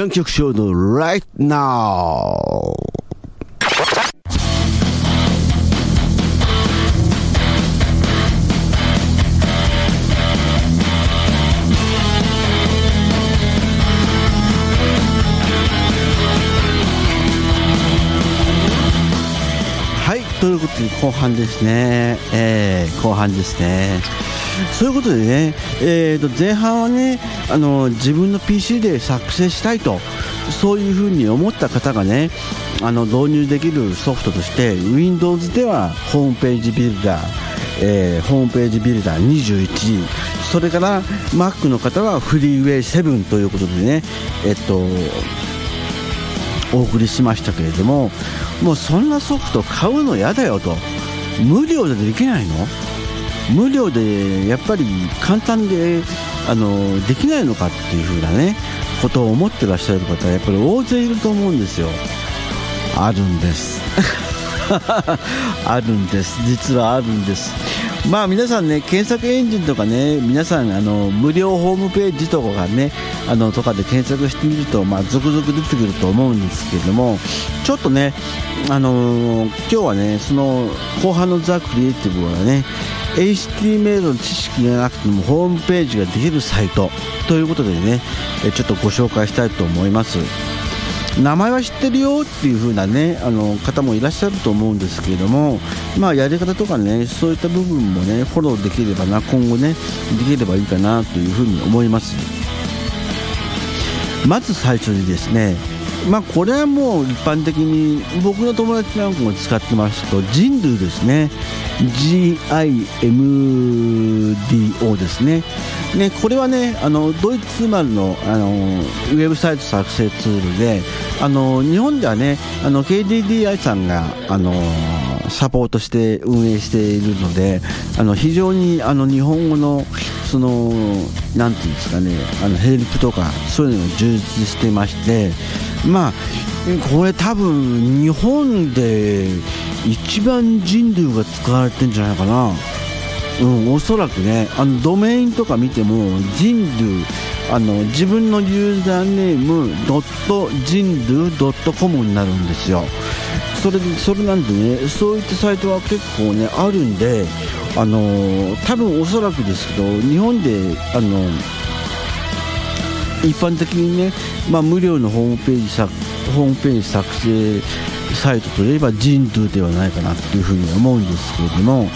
シャン曲ショーの Right Now. はいということで後半ですね、えー、後半ですね。そういうことでね、えー、と前半はねあの自分の PC で作成したいとそういうふうに思った方がねあの導入できるソフトとして Windows ではホームページビルダー、えー、ホームページビルダー21それから Mac の方はフリーウェイ7ということでねえっとお送りしましたけれどももうそんなソフト買うの嫌だよと無料でできないの？無料でやっぱり簡単であのできないのかっていう風なねことを思ってらっしゃる方はやっぱり大勢いると思うんですよ。あるんです。あるんです。実はあるんです。まあ皆さんね検索エンジンとかね皆さんあの無料ホームページとかがねあのとかで検索してみるとまあ続々出てくると思うんですけれどもちょっとねあのー今日はねその後半のザ・クリエイティブはね HTML の知識がなくてもホームページができるサイトということでねちょっとご紹介したいと思います。名前は知ってるよっていう風なねあの方もいらっしゃると思うんですけれどもまあやり方とかねそういった部分もねフォローできればな今後ねできればいいかなという風に思います。まず最初にですねまあこれはもう一般的に僕の友達なんかも使ってますと人類ですね。GIMDO ですね。ねこれはねあのドイツ生まれのあのウェブサイト作成ツールであの日本ではねあの KDDI さんがあのサポートして運営しているのであの非常にあの日本語のそのなんていうんですかねあのヘルプとかそういうのが充実してましてまあこれ多分日本で一番人類が使われてんじゃないかな。うん、おそらくね。あのドメインとか見ても人類あの自分のユーザーネームドット人類ドットコムになるんですよ。それそれなんでねそういったサイトは結構ねあるんであの多分おそらくですけど日本であの一般的にね、まあ、無料のホームページ作ホームページ作成サイトといえばジンドゥーではないかなというふうに思うんですけれども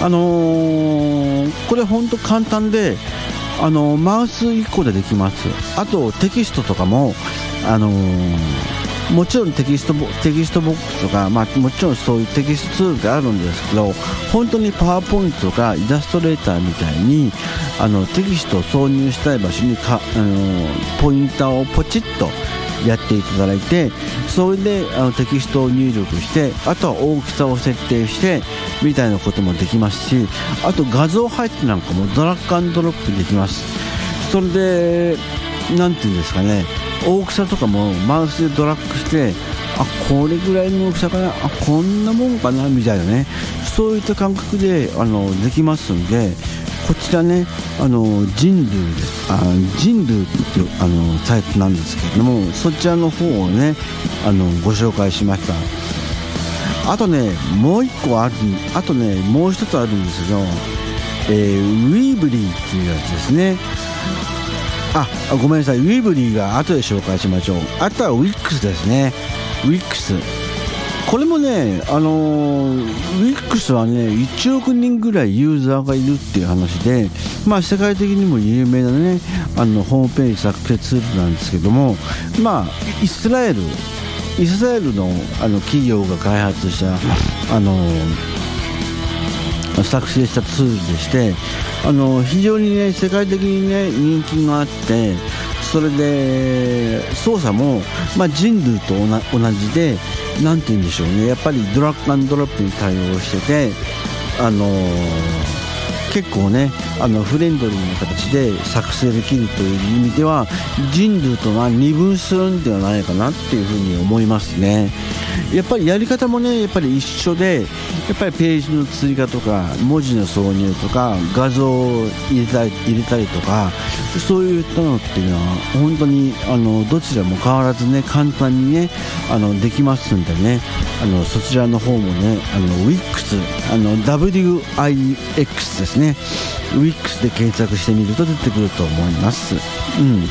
あのーこれ本当簡単で、あのーマウス1個でできます。あとテキストとかも、あのーもちろんテキストボテキストボックスとか、まあ、もちろんそういうテキストツールがあるんですけど本当にパワーポイントとかイラストレーターみたいにあのテキストを挿入したい場所にか、あのポインターをポチッとやっていただいてそれであのテキストを入力してあとは大きさを設定してみたいなこともできますしあと画像配置なんかもドラッグアンドロップできます。それで何て言うんですかね。大きさとかもマウスでドラッグしてあこれぐらいの大きさかなあこんなもんかなみたいなね。そういった感覚であのできますんでこちらねあの人類ですあ人類っていうあのサイトなんですけれどもそちらの方をねあのご紹介しました。あとねもう一個あるあとねもう一つあるんですけど、えーウィーブリーっていうやつですね。あごめんなさい。ウィーブリーが後で紹介しましょう。あとはウィックスですね。ウィックスこれもね、あのーウィックスはね、1億人ぐらいユーザーがいるっていう話で、まあ、世界的にも有名なね、あのホームページ作成ツールなんですけども、まあ、イスラエル、イスラエルのあの企業が開発した、あのー作成したツールでして、あの非常にね、世界的にね、人気があって、それで操作も、まあ、人類と同じで、なんて言うんでしょうね、やっぱりドラッグアンドロップに対応してて、あの結構ね、あのフレンドリーな形で作成できるという意味では、人類とは二分するんではないかなっていうふうに思いますね。やっぱりやり方もね、やっぱり一緒でや、っぱりページの追加とか文字の挿入とか画像を入れたり入れたりとかそういったのっていうのは本当にあのどちらも変わらずね簡単にねあのできますんでねあのそちらの方もねあの WIX あの WIX ですね。WIX で検索してみると出てくると思います。うん。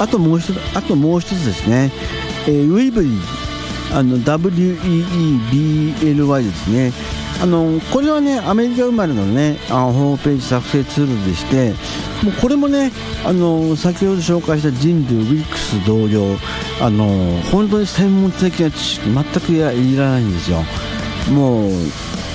あともう一つあともう一つですね、えー、ウェイブリーあの WEEBLY ですね。あのこれはねアメリカ生まれのねあホームページ作成ツールでしてもうこれもねあの先ほど紹介した人類ウィックス同様あの本当に専門的な知識全くいらないんですよ。もう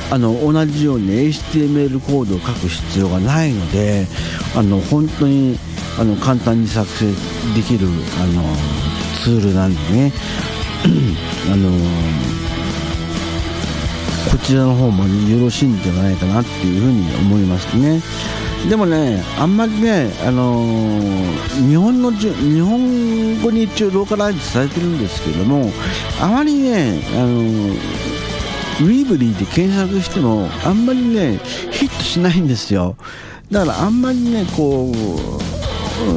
あの同じように HTML コードを書く必要がないのであの本当にあの簡単に作成できるあのツールなんでね。あのこちらの方も、よろしいんじゃないかなっていうふうに思いますね。でもね、あんまりね、あのー、日本の日本語に一応ローカライズされてるんですけども、あまりね、あのー、ウィーブリーで検索しても、あんまりね、ヒットしないんですよ。だからあんまりね、こう、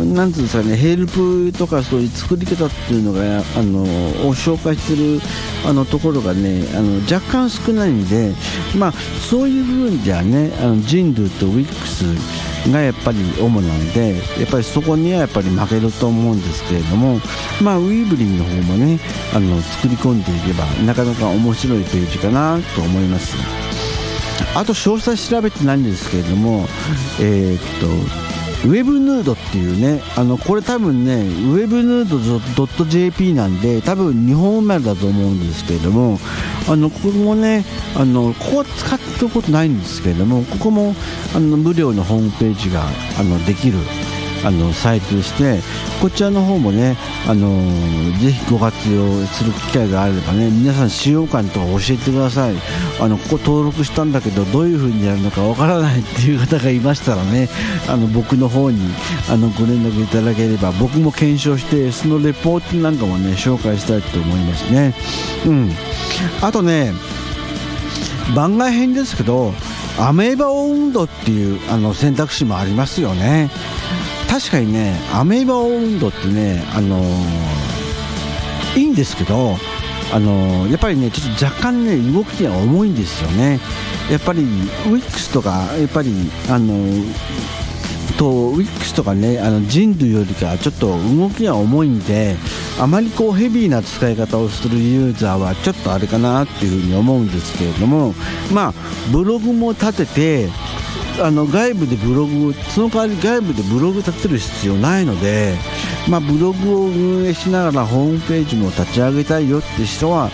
なんていうんですかね、ヘルプとかそういう作り方っていうのが、あの、を紹介してる、あの、ところがね、あの、若干少ないんで、まあ、そういう部分ではね、あの、ジンドゥとウィックスがやっぱり主なんで、やっぱりそこにはやっぱり負けると思うんですけれども、まあ、ウィーブリンの方もね、あの、作り込んでいけば、なかなか面白いページかなと思います。あと詳細調べてないんですけれども、えー、っと、ウェブヌードっていうね、あのこれ多分ね、ウェブヌード .jp なんで、多分日本生まれだと思うんですけれども、あのここもね、あのここは使ったことないんですけれども、ここもあの無料のホームページがあのできるあのサイトしてこちらの方もね、あの、ぜひご活用する機会があればね皆さん使用感とか教えてください。あのここ登録したんだけどどういう風にやるのかわからないっていう方がいましたらねあの僕の方にあのご連絡いただければ僕も検証してそのレポートなんかもね紹介したいと思いますね。うん。あとね番外編ですけどアメーバ温度っていうあの選択肢もありますよね。確かにねアメーバ温度ってねあのー、いいんですけどあのー、やっぱりねちょっと若干ね動きが重いんですよね。やっぱりウィックスとかやっぱりあのー、とウィックスとかねあの人類よりかちょっと動きが重いんであまりこうヘビーな使い方をするユーザーはちょっとあれかなっていうふうに思うんですけれどもまあブログも立ててあの外部でブログをその代わり外部でブログ立てる必要ないので、まあ、ブログを運営しながらホームページも立ち上げたいよって人は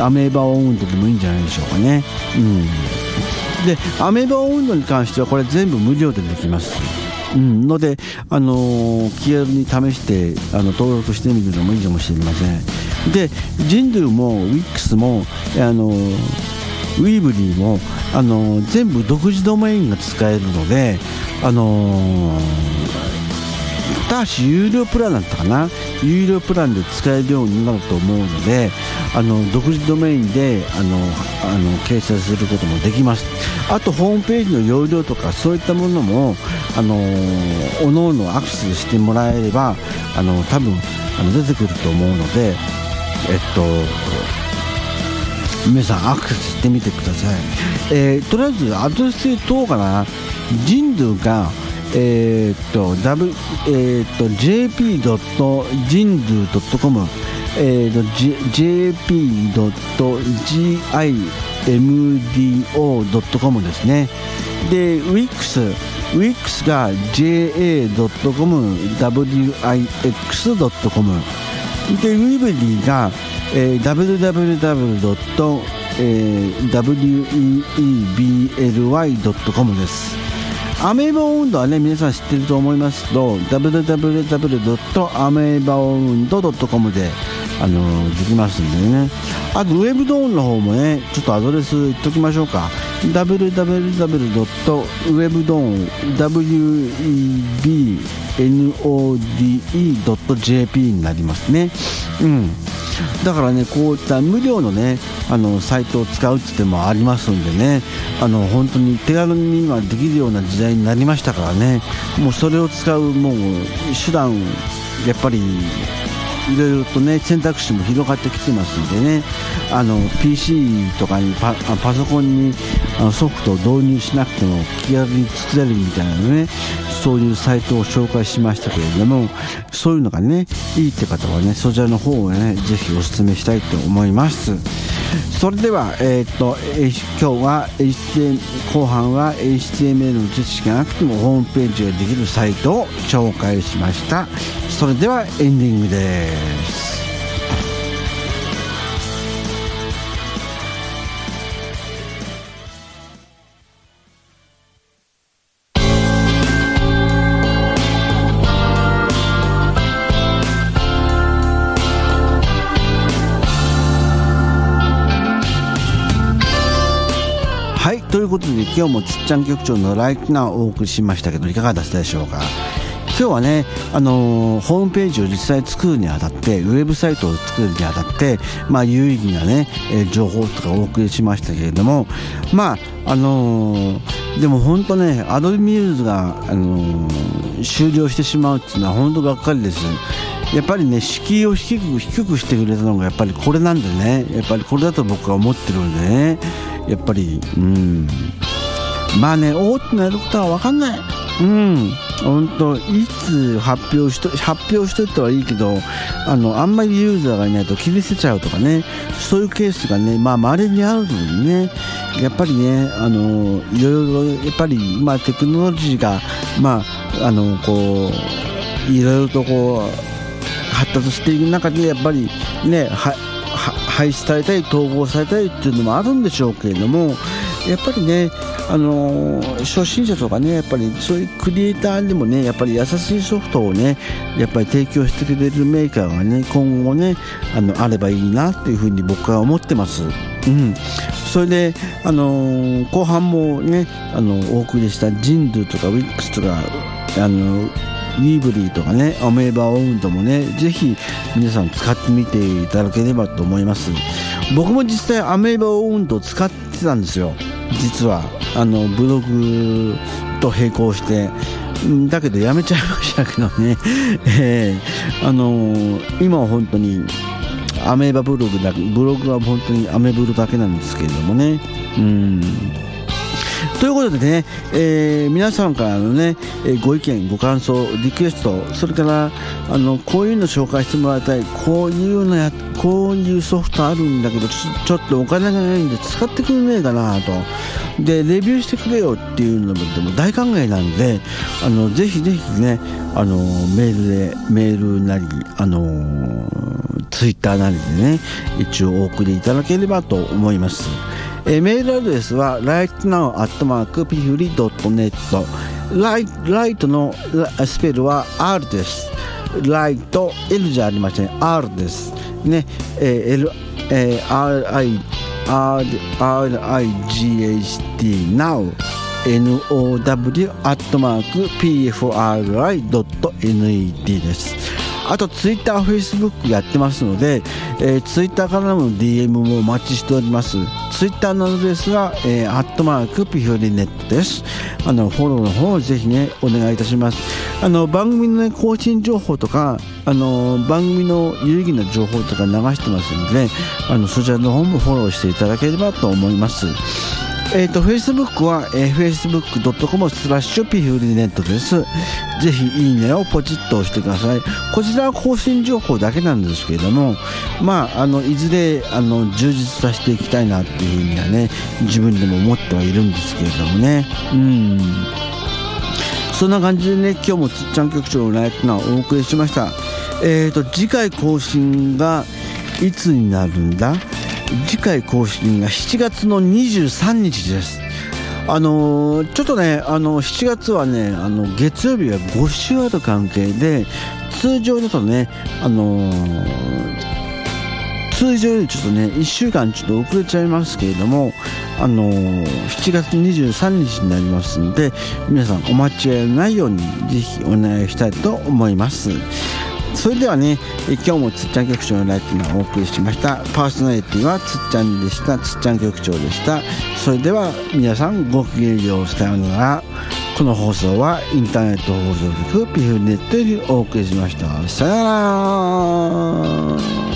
アメーバオウンドでもいいんじゃないでしょうかね。うん、でアメーバオウンドに関してはこれ全部無料でできます。うん、ので、あのー、気軽に試してあの登録してみるのもいいかもしれません。で、ジンドゥもウィックスも、あのーウィーブリーも、あの、全部独自ドメインが使えるので、あのー、ただし有料プランだったかな？有料プランで使えるようになると思うのであの独自ドメインであのあの掲載することもできます。あとホームページの容量とかそういったものもあのおのおのアクセスしてもらえればあの多分あの出てくると思うのでえっと皆さんアクセスしてみてください、えー、とりあえずアドレスで問うかな人類がえー、っと、w、えー、っと、jp.jindu.com、えー、っと、jp.gimdo.com ですね。で、wix、wix が ja.com、wix.com。で、ウィブリーがえー、www.weebly.com です。アメーバ温度はね、皆さん知ってると思いますと、www.amebaound.com で、あの、できますんでね。あと、ウェブドーンの方もね、ちょっとアドレス言っときましょうか。www.webnode.jp になりますね。うん。だからねこういった無料のねあのサイトを使うっていうもありますんでねあの本当に手軽に今できるような時代になりましたからねもうそれを使うもう手段やっぱりいろいろとね選択肢も広がってきてますんでねあの PC とかにパパソコンにあのソフトを導入しなくても気軽に作れるみたいなねそういうサイトを紹介しましたけれどもそういうのがねいいって方はねそちらの方をねぜひお勧めしたいと思います。それでは、えー、っと今日は HTML 後半は HTML の知識がなくてもホームページができるサイトを紹介しました。それではエンディングです。今日もつっちゃん局長のライトナーをお送りしましたけどいかがだったでしょうか？今日はね、あのー、ホームページを実際作るにあたってウェブサイトを作るにあたって、まあ、有意義なね、えー、情報とかお送りしましたけれどもまああのー、でも本当ねアドビミューズが、あの終了してしまうっていうのは本当がっかりです。やっぱりね敷居を低く低くしてくれたのがやっぱりこれなんでね。やっぱりこれだと僕は思ってるんでね。やっぱりうん。まあね大きくなることは分かんない。うん。本当いつ発表しと発表しといたはいいけどあのあんまりユーザーがいないと切り捨てちゃうとかね。そういうケースがねまあ稀にあるのにね。やっぱりねあのいろいろやっぱりまあテクノロジーがまああのこういろいろとこう発達していく中でやっぱりねは廃止されたり統合されたりっていうのもあるんでしょうけれどもやっぱりねあの初心者とかねやっぱりそういうクリエイターでもねやっぱり優しいソフトをねやっぱり提供してくれるメーカーがね今後ねあのあればいいなっていうふうに僕は思ってます。うん、それで、あの後半もねあのお送りしたジンドゥとかウィックスとかあのニーブリーとかねアメーバーオウンドもねぜひ皆さん使ってみていただければと思います。僕も実際アメーバーオウンドを使ってたんですよ。実はあのブログと並行してだけどやめちゃいましたけどね、えー、あのー、今は本当にアメーバブログだブログは本当にアメブロだけなんですけれどもね。うん。ということでね、えー、皆さんからのね、えご意見、ご感想、リクエスト、それからあのこういうの紹介してもらいたい、こういうのや、こういうソフトあるんだけどち、ちょっとお金がないんで使ってくれねえかなと。で、レビューしてくれよっていうのもでも大歓迎なんで、あのぜひぜひね、あのメールで、メールなり、あのツイッターなりでね、一応お送りいただければと思います。えー、メールアドレスは rightnow.pfuri.net ライライトのスペルは R です。ライト L じゃありません R です。ね、えー、L、えー、RI RIGHT now now アットマーク PFRI.net です。あとツイッター、フェイスブックやってますので、えー、ツイッターからの DM もお待ちしております。ツイッターのアドレスは、えー、アットマークピフリネットです。あの、フォローの方をぜひね、お願いいたします。あの、番組の、ね、更新情報とか、あの、番組の有意義な情報とか流してますので、ね、あの、そちらの方もフォローしていただければと思います。えっ、ー、と、Facebook は、えー、facebook.com スラッシュピフリネットです。ぜひ、いいねをポチッと押してください。こちらは更新情報だけなんですけれども、まあ、あの、いずれ、あの、充実させていきたいなっていうふうにはね、自分でも思ってはいるんですけれどもね。うん。そんな感じでね、今日もつっちゃん局長のライトナーお送りしました。えっ、ー、と、次回更新がいつになるんだ？次回更新が7月の23日です。あのー、ちょっとね、あの7月はね、あの月曜日は5週ある関係で、通常だとね、あのー、通常よりちょっとね、1週間ちょっと遅れちゃいますけれども、あのー、7月23日になりますんで、皆さんお間違いないようにぜひお願いしたいと思います。それではね今日もつっちゃん局長のライトがお送りしました。パーソナリティはつっちゃんでした。つっちゃん局長でした。それでは皆さんごきげんよう。さようなら。この放送はインターネット放送局ピフネットよりお送りしました。さよなら。